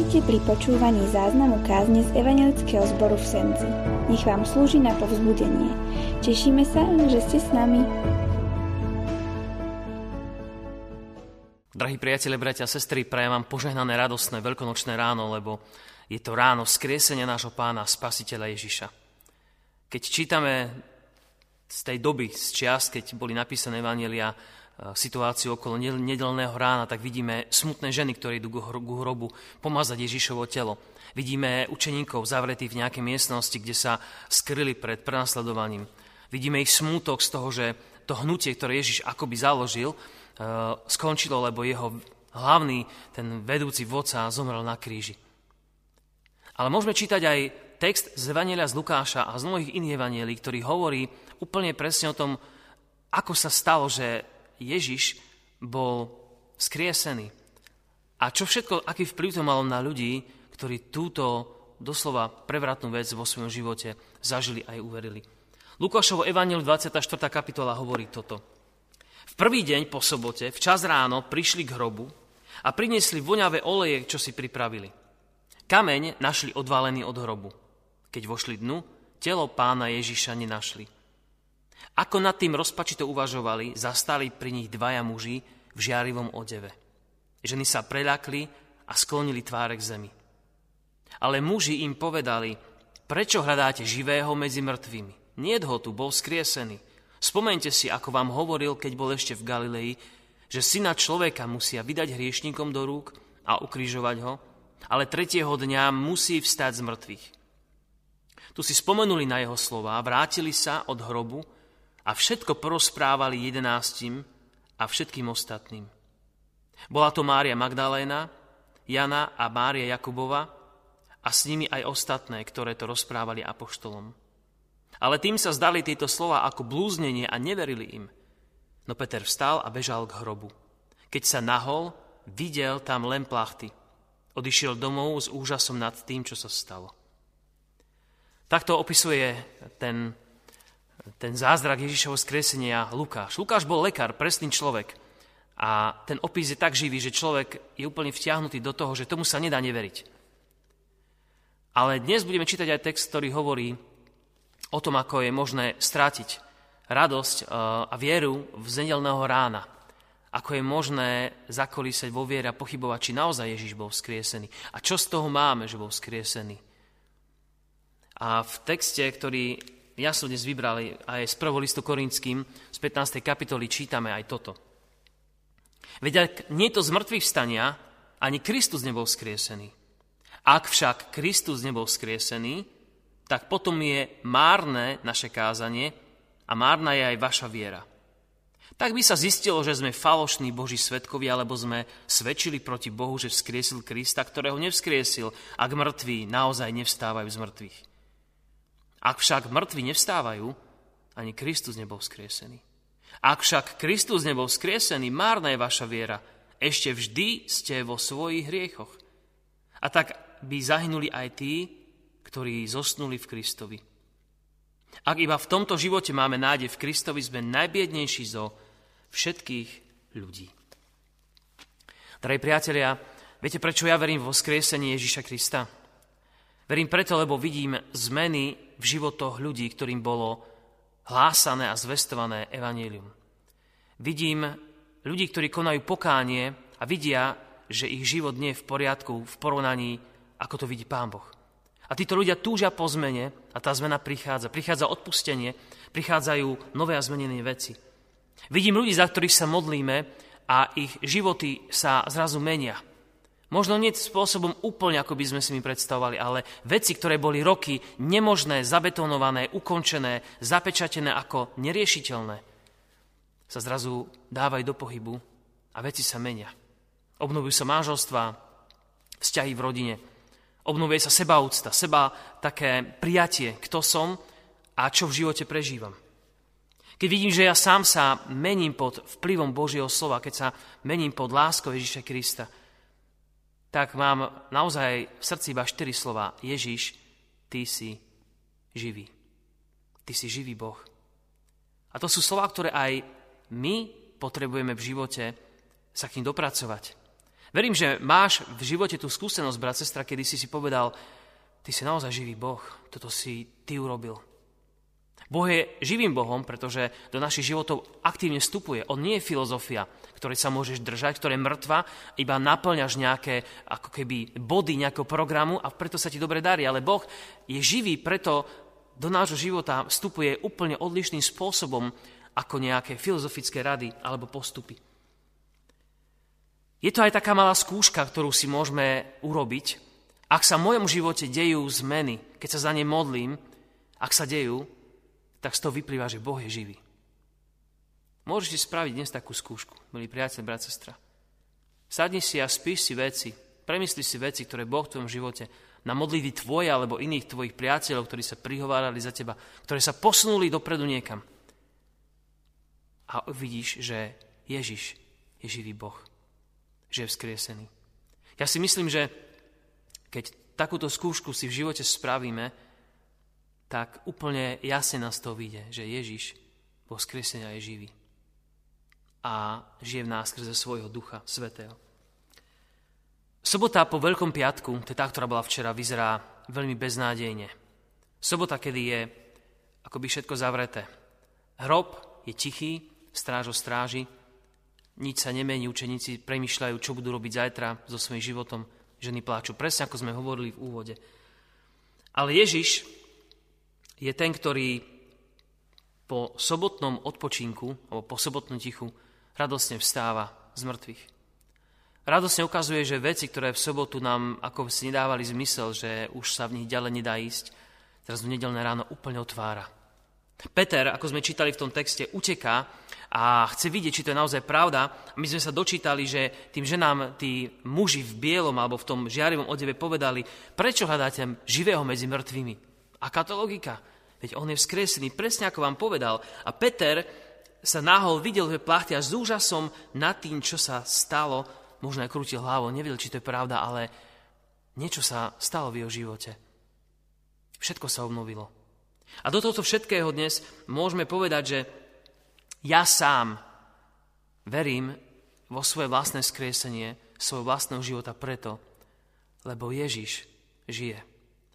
Vítajte pri počúvaní záznamu kázne z Evangelického zboru v Senci. Nech vám slúži na povzbudenie. Tešíme sa, že ste s nami. Drahí priatelia, bratia a sestry, prajem vám požehnané, radostné, veľkonočné ráno, lebo je to ráno skriesenia nášho pána, spasiteľa Ježiša. Keď čítame z tej doby, z čias, keď boli napísané Evangelia, situáciu okolo nedelného rána, tak vidíme smutné ženy, ktoré idú k hrobu pomazať Ježišovo telo. Vidíme učeníkov zavretých v nejakej miestnosti, kde sa skryli pred prenasledovaním. Vidíme ich smútok z toho, že to hnutie, ktoré Ježiš akoby založil, e, skončilo, lebo jeho hlavný, ten vedúci vodca zomrel na kríži. Ale môžeme čítať aj text z Evanielia z Lukáša a z mnohých iných evanielí, ktorý hovorí úplne presne o tom, ako sa stalo, že Ježiš bol skriesený. A čo všetko, aký vplyv to malo na ľudí, ktorí túto doslova prevratnú vec vo svojom živote zažili aj uverili. Lukášovo Evangelium 24. kapitola hovorí toto. V prvý deň po sobote, včas ráno, prišli k hrobu a priniesli voňavé oleje, čo si pripravili. Kameň našli odvalený od hrobu. Keď vošli dnu, telo pána Ježiša nenašli. Ako nad tým rozpačito uvažovali, zastali pri nich dvaja muži v žiarivom odeve. Ženy sa preľakli a sklonili tváre k zemi. Ale muži im povedali, prečo hľadáte živého medzi mŕtvými? Niet ho tu, bol skriesený. Spomente si, ako vám hovoril, keď bol ešte v Galilei, že syna človeka musia vydať hriešnikom do rúk a ukrižovať ho, ale tretieho dňa musí vstať z mŕtvych. Tu si spomenuli na jeho slova, vrátili sa od hrobu a všetko porozprávali jedenáctim a všetkým ostatným. Bola to Mária Magdaléna, Jana a Mária Jakubova a s nimi aj ostatné, ktoré to rozprávali apoštolom. Ale tým sa zdali tieto slova ako blúznenie a neverili im. No Peter vstal a bežal k hrobu. Keď sa nahol, videl tam len plachty. Odišiel domov s úžasom nad tým, čo sa stalo. Takto opisuje ten ten zázrak Ježišovho skresenia Lukáš. Lukáš bol lekár, presný človek. A ten opis je tak živý, že človek je úplne vtiahnutý do toho, že tomu sa nedá neveriť. Ale dnes budeme čítať aj text, ktorý hovorí o tom, ako je možné strátiť radosť e, a vieru v zedelného rána. Ako je možné zakolísať vo viere a pochybovať, či naozaj Ježiš bol skriesený. A čo z toho máme, že bol skriesený. A v texte, ktorý ja som dnes vybral aj z prvolistu Korinským, z 15. kapitoly čítame aj toto. Veď ak nie to z mŕtvych vstania, ani Kristus nebol skriesený. Ak však Kristus nebol skriesený, tak potom je márne naše kázanie a márna je aj vaša viera. Tak by sa zistilo, že sme falošní Boží svetkovi, alebo sme svedčili proti Bohu, že vzkriesil Krista, ktorého nevzkriesil, ak mŕtvi naozaj nevstávajú z mŕtvych. Ak však mŕtvi nevstávajú, ani Kristus nebol vzkriesený. Ak však Kristus nebol vzkriesený, márna je vaša viera. Ešte vždy ste vo svojich hriechoch. A tak by zahynuli aj tí, ktorí zosnuli v Kristovi. Ak iba v tomto živote máme nádej v Kristovi, sme najbiednejší zo všetkých ľudí. Drahí priatelia, viete, prečo ja verím vo skriesenie Ježíša Krista? Verím preto, lebo vidím zmeny v životoch ľudí, ktorým bolo hlásané a zvestované evanílium. Vidím ľudí, ktorí konajú pokánie a vidia, že ich život nie je v poriadku v porovnaní, ako to vidí Pán Boh. A títo ľudia túžia po zmene a tá zmena prichádza. Prichádza odpustenie, prichádzajú nové a zmenené veci. Vidím ľudí, za ktorých sa modlíme a ich životy sa zrazu menia. Možno nie spôsobom úplne, ako by sme si mi predstavovali, ale veci, ktoré boli roky nemožné, zabetonované, ukončené, zapečatené ako neriešiteľné, sa zrazu dávajú do pohybu a veci sa menia. Obnovujú sa manželstva, vzťahy v rodine, obnovuje sa sebaúcta, seba také prijatie, kto som a čo v živote prežívam. Keď vidím, že ja sám sa mením pod vplyvom Božieho slova, keď sa mením pod láskou Ježíša Krista – tak mám naozaj v srdci iba štyri slova. Ježiš, ty si živý. Ty si živý Boh. A to sú slova, ktoré aj my potrebujeme v živote sa k ním dopracovať. Verím, že máš v živote tú skúsenosť, brat, sestra, kedy si si povedal, ty si naozaj živý Boh, toto si ty urobil. Boh je živým Bohom, pretože do našich životov aktívne vstupuje. On nie je filozofia, ktorej sa môžeš držať, ktorá je mŕtva, iba naplňaš nejaké ako keby body nejakého programu a preto sa ti dobre darí. Ale Boh je živý, preto do nášho života vstupuje úplne odlišným spôsobom ako nejaké filozofické rady alebo postupy. Je to aj taká malá skúška, ktorú si môžeme urobiť. Ak sa v mojom živote dejú zmeny, keď sa za ne modlím, ak sa dejú, tak z toho vyplýva, že Boh je živý. Môžete spraviť dnes takú skúšku, milí priateľ, brat, sestra. Sadni si a spíš si veci, premysli si veci, ktoré Boh v tvojom živote na modlitby tvoje alebo iných tvojich priateľov, ktorí sa prihovárali za teba, ktoré sa posunuli dopredu niekam. A vidíš, že Ježiš je živý Boh, že je vzkriesený. Ja si myslím, že keď takúto skúšku si v živote spravíme, tak úplne jasne nás to vyjde, že Ježiš vo skresenia je živý a žije v nás skrze svojho Ducha Svetého. Sobota po Veľkom piatku, to je tá, ktorá bola včera, vyzerá veľmi beznádejne. Sobota, kedy je akoby všetko zavreté. Hrob je tichý, stráž o stráži, nič sa nemení, učeníci premyšľajú, čo budú robiť zajtra so svojím životom, ženy pláču, presne ako sme hovorili v úvode. Ale Ježiš je ten, ktorý po sobotnom odpočinku, alebo po sobotnom tichu, radosne vstáva z mŕtvych. Radosne ukazuje, že veci, ktoré v sobotu nám ako si nedávali zmysel, že už sa v nich ďalej nedá ísť, teraz v nedelné ráno úplne otvára. Peter, ako sme čítali v tom texte, uteká a chce vidieť, či to je naozaj pravda. My sme sa dočítali, že tým ženám tí muži v bielom alebo v tom žiarivom odeve povedali, prečo hľadáte živého medzi mŕtvými? Aká to logika? Veď on je vzkresený, presne ako vám povedal. A Peter sa náhol videl v plachty a s úžasom nad tým, čo sa stalo, možno aj krútil hlavou, nevedel, či to je pravda, ale niečo sa stalo v jeho živote. Všetko sa obnovilo. A do tohto všetkého dnes môžeme povedať, že ja sám verím vo svoje vlastné skriesenie svojho vlastného života preto, lebo Ježiš žije.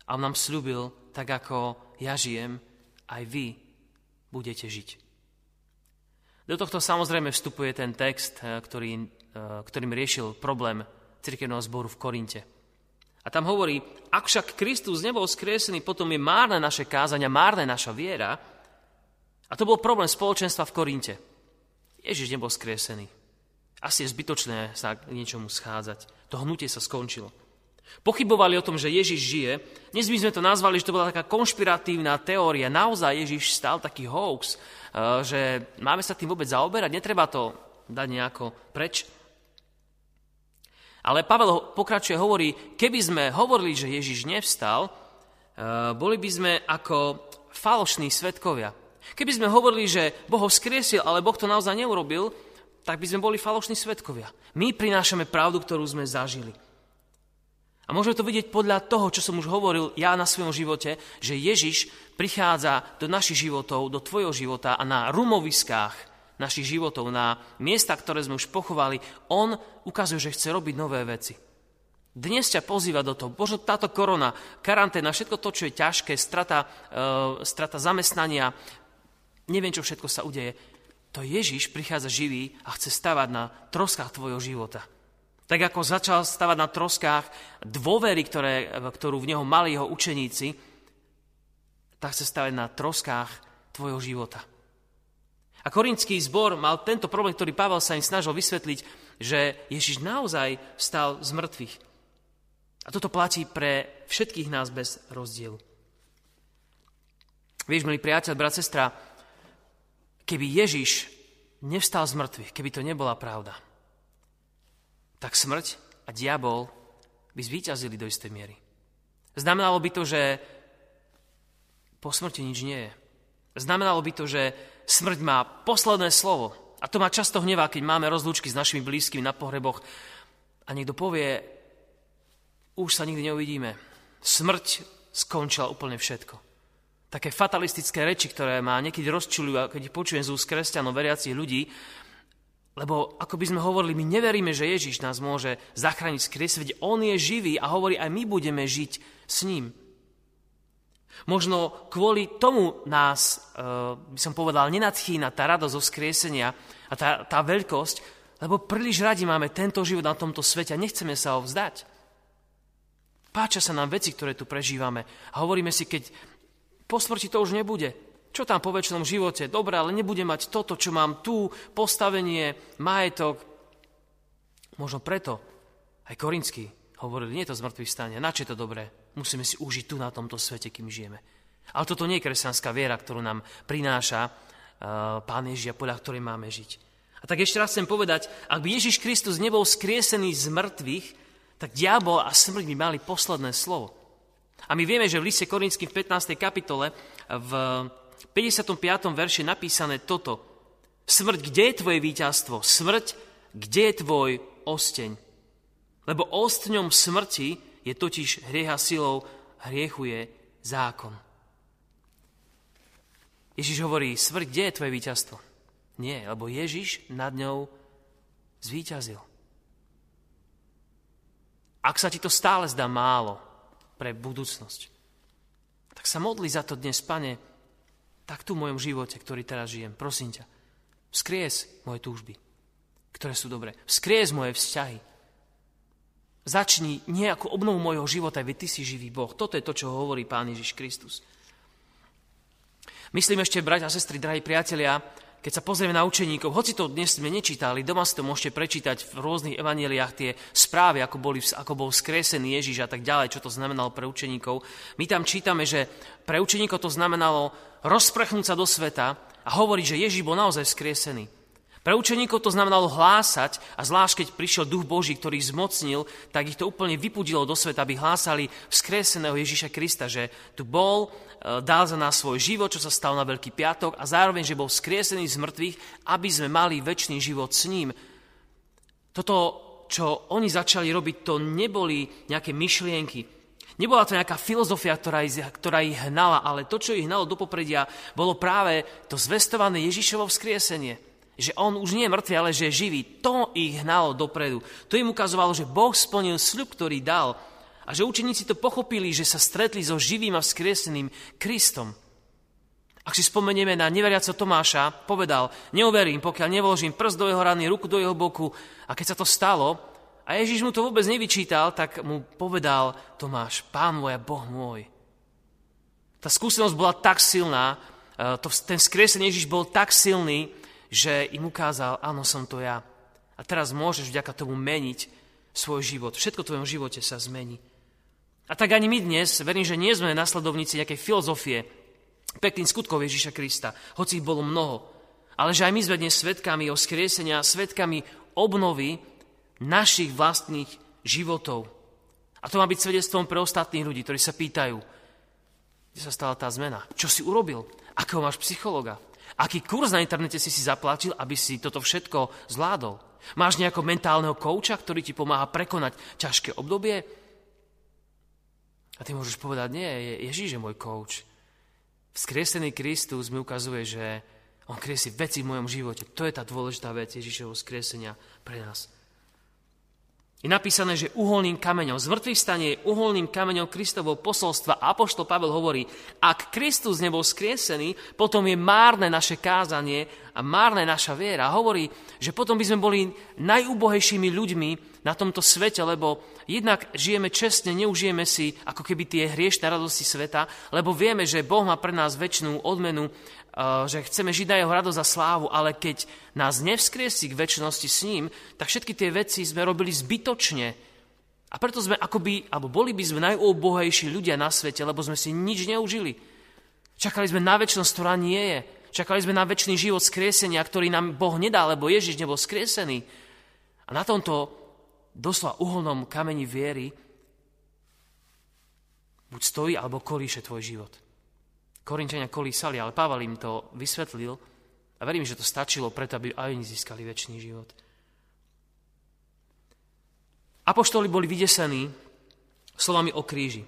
A on nám slúbil, tak ako ja žijem, aj vy budete žiť. Do tohto samozrejme vstupuje ten text, eh, ktorý, eh, ktorým riešil problém cirkevného zboru v Korinte. A tam hovorí, ak však Kristus nebol skriesený, potom je márne naše kázania, márne naša viera. A to bol problém spoločenstva v Korinte. Ježiš nebol skriesený. Asi je zbytočné sa k niečomu schádzať. To hnutie sa skončilo. Pochybovali o tom, že Ježiš žije. Dnes by sme to nazvali, že to bola taká konšpiratívna teória. Naozaj Ježiš stal taký hoax, eh, že máme sa tým vôbec zaoberať, netreba to dať nejako preč. Ale Pavel pokračuje, hovorí, keby sme hovorili, že Ježiš nevstal, eh, boli by sme ako falošní svetkovia. Keby sme hovorili, že Boh ho vzkriesil, ale Boh to naozaj neurobil, tak by sme boli falošní svetkovia. My prinášame pravdu, ktorú sme zažili. A môžeme to vidieť podľa toho, čo som už hovoril ja na svojom živote, že Ježiš prichádza do našich životov, do tvojho života a na rumoviskách našich životov, na miesta, ktoré sme už pochovali, on ukazuje, že chce robiť nové veci. Dnes ťa pozýva do toho. Bože, táto korona, karanténa, všetko to, čo je ťažké, strata, uh, strata zamestnania, neviem, čo všetko sa udeje, to Ježiš prichádza živý a chce stavať na troskách tvojho života. Tak ako začal stavať na troskách dôvery, ktoré, ktorú v neho mali jeho učeníci, tak chce stavať na troskách tvojho života. A korinský zbor mal tento problém, ktorý Pavel sa im snažil vysvetliť, že Ježiš naozaj vstal z mŕtvych. A toto platí pre všetkých nás bez rozdielu. Vieš, milý priateľ, brat, sestra, keby Ježiš nevstal z mŕtvych, keby to nebola pravda, tak smrť a diabol by zvíťazili do istej miery. Znamenalo by to, že po smrti nič nie je. Znamenalo by to, že smrť má posledné slovo. A to ma často hnevá, keď máme rozlúčky s našimi blízkymi na pohreboch a niekto povie, už sa nikdy neuvidíme. Smrť skončila úplne všetko. Také fatalistické reči, ktoré ma niekedy rozčulujú, keď počujem z úst kresťanov, veriacich ľudí, Lebo ako by sme hovorili, my neveríme, že Ježiš nás môže zachrániť z kries, On je živý a hovorí, aj my budeme žiť s ním. Možno kvôli tomu nás, e, by som povedal, nenadchýna tá radosť zo skriesenia a tá, tá veľkosť, lebo príliš radi máme tento život na tomto svete a nechceme sa ho vzdať. Páčia sa nám veci, ktoré tu prežívame a hovoríme si, keď po smrti to už nebude, čo tam po väčšnom živote? Dobre, ale nebude mať toto, čo mám tu, postavenie, majetok. Možno preto aj korinskí hovorili, nie je to zmrtvý stane, na čo je to dobré? Musíme si užiť tu na tomto svete, kým žijeme. Ale toto nie je kresťanská viera, ktorú nám prináša uh, Pán Ježiš podľa ktorej máme žiť. A tak ešte raz chcem povedať, ak by Ježiš Kristus nebol skriesený z mŕtvych, tak diabol a smrť by mali posledné slovo. A my vieme, že v liste Korinským v 15. kapitole v 55. verši napísané toto. Smrť, kde je tvoje víťazstvo? Smrť, kde je tvoj osteň? Lebo ostňom smrti je totiž hriech a silou hriechu je zákon. Ježiš hovorí, smrť, kde je tvoje víťazstvo? Nie, lebo Ježiš nad ňou zvíťazil. Ak sa ti to stále zdá málo pre budúcnosť, tak sa modli za to dnes, pane, tak tu v mojom živote, ktorý teraz žijem, prosím ťa, vzkries moje túžby, ktoré sú dobré. Vzkries moje vzťahy. Začni nejakú obnovu mojho života, veď ty si živý Boh. Toto je to, čo hovorí Pán Ježiš Kristus. Myslím ešte, bratia a sestry, drahí priatelia, keď sa pozrieme na učeníkov, hoci to dnes sme nečítali, doma si to môžete prečítať v rôznych evaneliách tie správy, ako, boli, ako bol skresený Ježiš a tak ďalej, čo to znamenalo pre učeníkov. My tam čítame, že pre učeníkov to znamenalo rozprchnúť sa do sveta a hovoriť, že Ježiš bol naozaj skriesený. Pre učeníkov to znamenalo hlásať a zvlášť keď prišiel duch Boží, ktorý zmocnil, tak ich to úplne vypudilo do sveta, aby hlásali vzkrieseného Ježiša Krista, že tu bol, e, dal za nás svoj život, čo sa stalo na Veľký piatok a zároveň, že bol vzkriesený z mŕtvych, aby sme mali väčší život s ním. Toto, čo oni začali robiť, to neboli nejaké myšlienky, Nebola to nejaká filozofia, ktorá ich, ktorá ich hnala, ale to, čo ich hnalo do popredia, bolo práve to zvestované Ježišovo vzkriesenie. Že on už nie je mŕtvy, ale že je živý. To ich hnalo dopredu. To im ukazovalo, že Boh splnil sľub, ktorý dal. A že učeníci to pochopili, že sa stretli so živým a vzkrieseným Kristom. Ak si spomenieme na neveriaco Tomáša, povedal, neuverím, pokiaľ nevložím prst do jeho rany, ruku do jeho boku. A keď sa to stalo, a Ježiš mu to vôbec nevyčítal, tak mu povedal Tomáš, pán môj a Boh môj. Tá skúsenosť bola tak silná, e, ten skresený Ježiš bol tak silný, že im ukázal, áno, som to ja. A teraz môžeš vďaka tomu meniť svoj život. Všetko v tvojom živote sa zmení. A tak ani my dnes, verím, že nie sme nasledovníci nejakej filozofie pekných skutkov Ježiša Krista, hoci ich bolo mnoho. Ale že aj my sme dnes svetkami o skriesenia, svetkami obnovy našich vlastných životov. A to má byť svedectvom pre ostatných ľudí, ktorí sa pýtajú, kde sa stala tá zmena? Čo si urobil? Akého máš psychologa? Aký kurz na internete si si zaplatil, aby si toto všetko zvládol? Máš nejakého mentálneho kouča, ktorý ti pomáha prekonať ťažké obdobie? A ty môžeš povedať, nie, Ježíš je môj kouč. Vzkriesený Kristus mi ukazuje, že on kriesi veci v mojom živote. To je tá dôležitá vec Ježíšovho skriesenia pre nás. Je napísané, že uholným kameňom, zmrtvých stane je uholným kameňom Kristovho posolstva. A Apoštol Pavel hovorí, ak Kristus nebol skriesený, potom je márne naše kázanie a márne naša viera. Hovorí, že potom by sme boli najúbohejšími ľuďmi na tomto svete, lebo jednak žijeme čestne, neužijeme si ako keby tie hriešne radosti sveta, lebo vieme, že Boh má pre nás väčšinu odmenu že chceme žiť na jeho radosť a slávu, ale keď nás nevskriesí k väčšnosti s ním, tak všetky tie veci sme robili zbytočne. A preto sme akoby, alebo boli by sme najúbohejší ľudia na svete, lebo sme si nič neužili. Čakali sme na väčšnosť, ktorá nie je. Čakali sme na väčší život skriesenia, ktorý nám Boh nedá, lebo Ježiš nebol skriesený. A na tomto doslova uholnom kameni viery buď stojí, alebo kolíše tvoj život. Korinčania kolísali, ale Pavel im to vysvetlil a verím, že to stačilo preto, aby aj oni získali väčší život. Apoštoli boli vydesení slovami o kríži.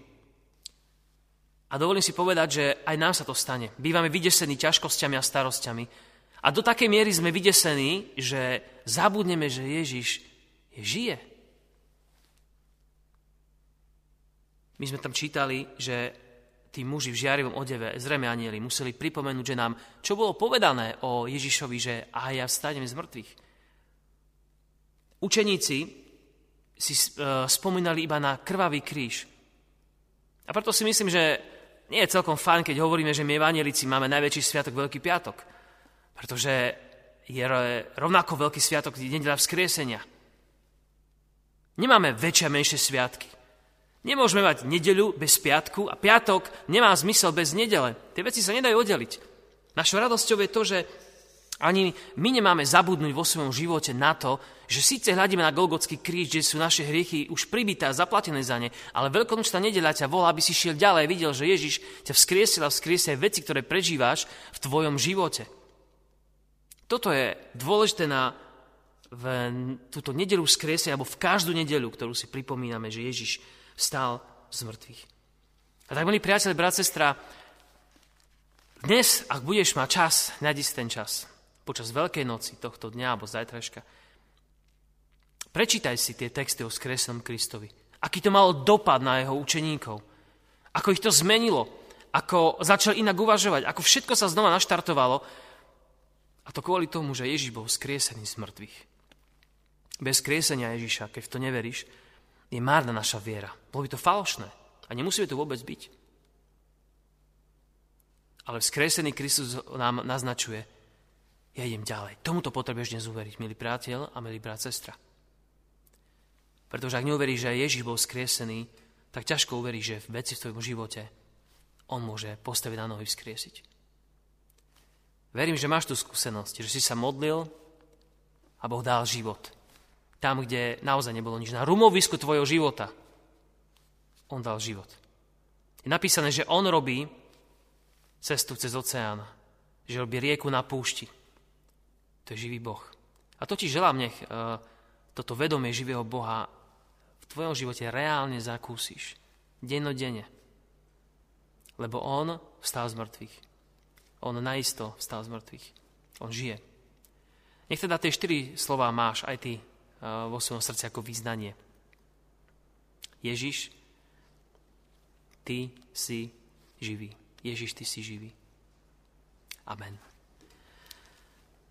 A dovolím si povedať, že aj nám sa to stane. Bývame vydesení ťažkosťami a starosťami. A do takej miery sme vydesení, že zabudneme, že Ježiš je žije. My sme tam čítali, že tí muži v žiarivom odeve, zrejme anieli, museli pripomenúť, že nám, čo bolo povedané o Ježišovi, že a ja vstanem z mŕtvych. Učeníci si uh, spomínali iba na krvavý kríž. A preto si myslím, že nie je celkom fajn, keď hovoríme, že my evanielici máme najväčší sviatok Veľký piatok. Pretože je rovnako veľký sviatok nedela vzkriesenia. Nemáme väčšie a menšie sviatky. Nemôžeme mať nedeľu bez piatku a piatok nemá zmysel bez nedele. Tie veci sa nedajú oddeliť. Našou radosťou je to, že ani my nemáme zabudnúť vo svojom živote na to, že síce hľadíme na Golgotský kríž, kde sú naše hriechy už pribité a zaplatené za ne, ale veľkonočná nedeľa ťa volá, aby si šiel ďalej a videl, že Ježiš ťa vzkriesil a vzkriesil aj veci, ktoré prežíváš v tvojom živote. Toto je dôležité na v túto nedelu vzkriesenia, alebo v každú nedelu, ktorú si pripomíname, že Ježiš vstal z mŕtvych. A tak, milí priateľ, brat, sestra, dnes, ak budeš mať čas, nájdi si ten čas, počas Veľkej noci tohto dňa alebo zajtrajška, prečítaj si tie texty o skresenom Kristovi. Aký to malo dopad na jeho učeníkov. Ako ich to zmenilo. Ako začal inak uvažovať. Ako všetko sa znova naštartovalo. A to kvôli tomu, že Ježiš bol skriesený z mŕtvych. Bez skriesenia Ježiša, keď v to neveríš, je márna naša viera. Bolo by to falošné. A nemusíme to vôbec byť. Ale vzkresený Kristus nám naznačuje, ja idem ďalej. Tomuto potrebuješ dnes uveriť, milý priateľ a milý brat, sestra. Pretože ak neuveríš, že Ježiš bol skriesený, tak ťažko uveríš, že v veci v tvojom živote on môže postaviť na nohy vzkriesiť. Verím, že máš tú skúsenosť, že si sa modlil a Boh dal život tam, kde naozaj nebolo nič. Na rumovisku tvojho života on dal život. Je napísané, že on robí cestu cez oceán, že robí rieku na púšti. To je živý Boh. A to ti želám, nech uh, toto vedomie živého Boha v tvojom živote reálne zakúsiš. Dennodenne. Lebo on vstal z mŕtvych. On najisto vstal z mŕtvych. On žije. Nech teda tie štyri slova máš aj ty vo svojom srdci ako význanie. Ježiš, ty si živý. Ježiš, ty si živý. Amen.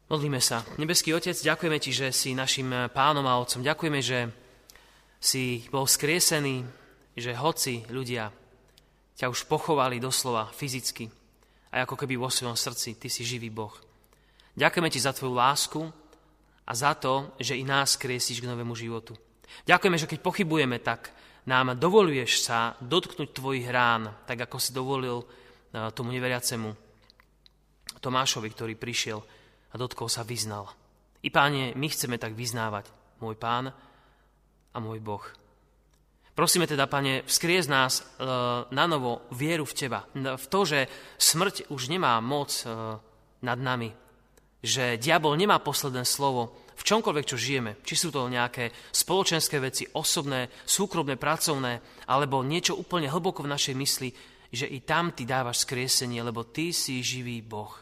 Modlíme sa. Nebeský Otec, ďakujeme Ti, že si našim pánom a otcom. Ďakujeme, že si bol skriesený, že hoci ľudia ťa už pochovali doslova fyzicky, a ako keby vo svojom srdci, Ty si živý Boh. Ďakujeme Ti za Tvoju lásku, a za to, že i nás kriesíš k novému životu. Ďakujeme, že keď pochybujeme, tak nám dovoluješ sa dotknúť tvojich rán, tak ako si dovolil e, tomu neveriacemu Tomášovi, ktorý prišiel a dotkol sa vyznal. I páne, my chceme tak vyznávať, môj pán a môj Boh. Prosíme teda, pane, vzkriez nás e, na novo vieru v Teba, v to, že smrť už nemá moc e, nad nami, že diabol nemá posledné slovo v čomkoľvek, čo žijeme. Či sú to nejaké spoločenské veci, osobné, súkromné, pracovné, alebo niečo úplne hlboko v našej mysli, že i tam ty dávaš skriesenie, lebo ty si živý Boh.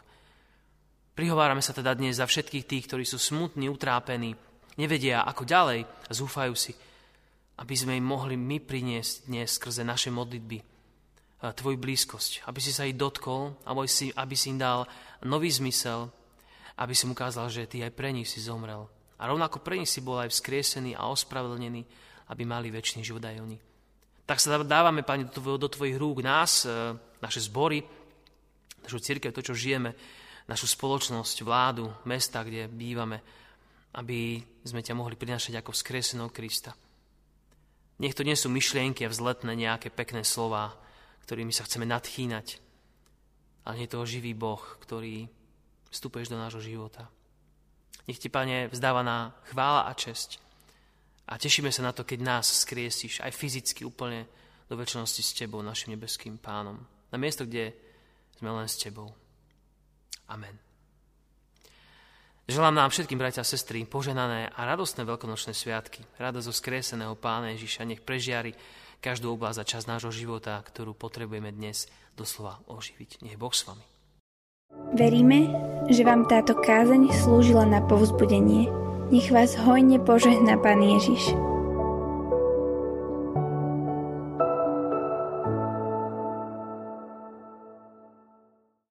Prihovárame sa teda dnes za všetkých tých, ktorí sú smutní, utrápení, nevedia ako ďalej zúfajú si, aby sme im mohli my priniesť dnes skrze naše modlitby tvoju blízkosť, aby si sa ich dotkol, aby si im dal nový zmysel, aby som ukázal, že ty aj pre nich si zomrel. A rovnako pre nich si bol aj vzkriesený a ospravedlnený, aby mali väčší život aj oni. Tak sa dávame, Pane, do, tvoj, do Tvojich rúk nás, e, naše zbory, našu církev, to, čo žijeme, našu spoločnosť, vládu, mesta, kde bývame, aby sme ťa mohli prinašať ako vzkrieseného Krista. Nech to nie sú myšlienky a vzletné nejaké pekné slova, ktorými sa chceme nadchýnať, ale je to živý Boh, ktorý vstupuješ do nášho života. Nech ti, Pane, vzdávaná chvála a česť. A tešíme sa na to, keď nás skriesiš aj fyzicky úplne do väčšnosti s Tebou, našim nebeským pánom. Na miesto, kde sme len s Tebou. Amen. Želám nám všetkým, bratia a sestry, poženané a radostné veľkonočné sviatky. Rado zo skreseného Pána Ježiša nech prežiari každú oblasť a časť nášho života, ktorú potrebujeme dnes doslova oživiť. Nech Boh s vami. Veríme, že vám táto kázeň slúžila na povzbudenie. Nech vás hojne požehná Pán Ježiš.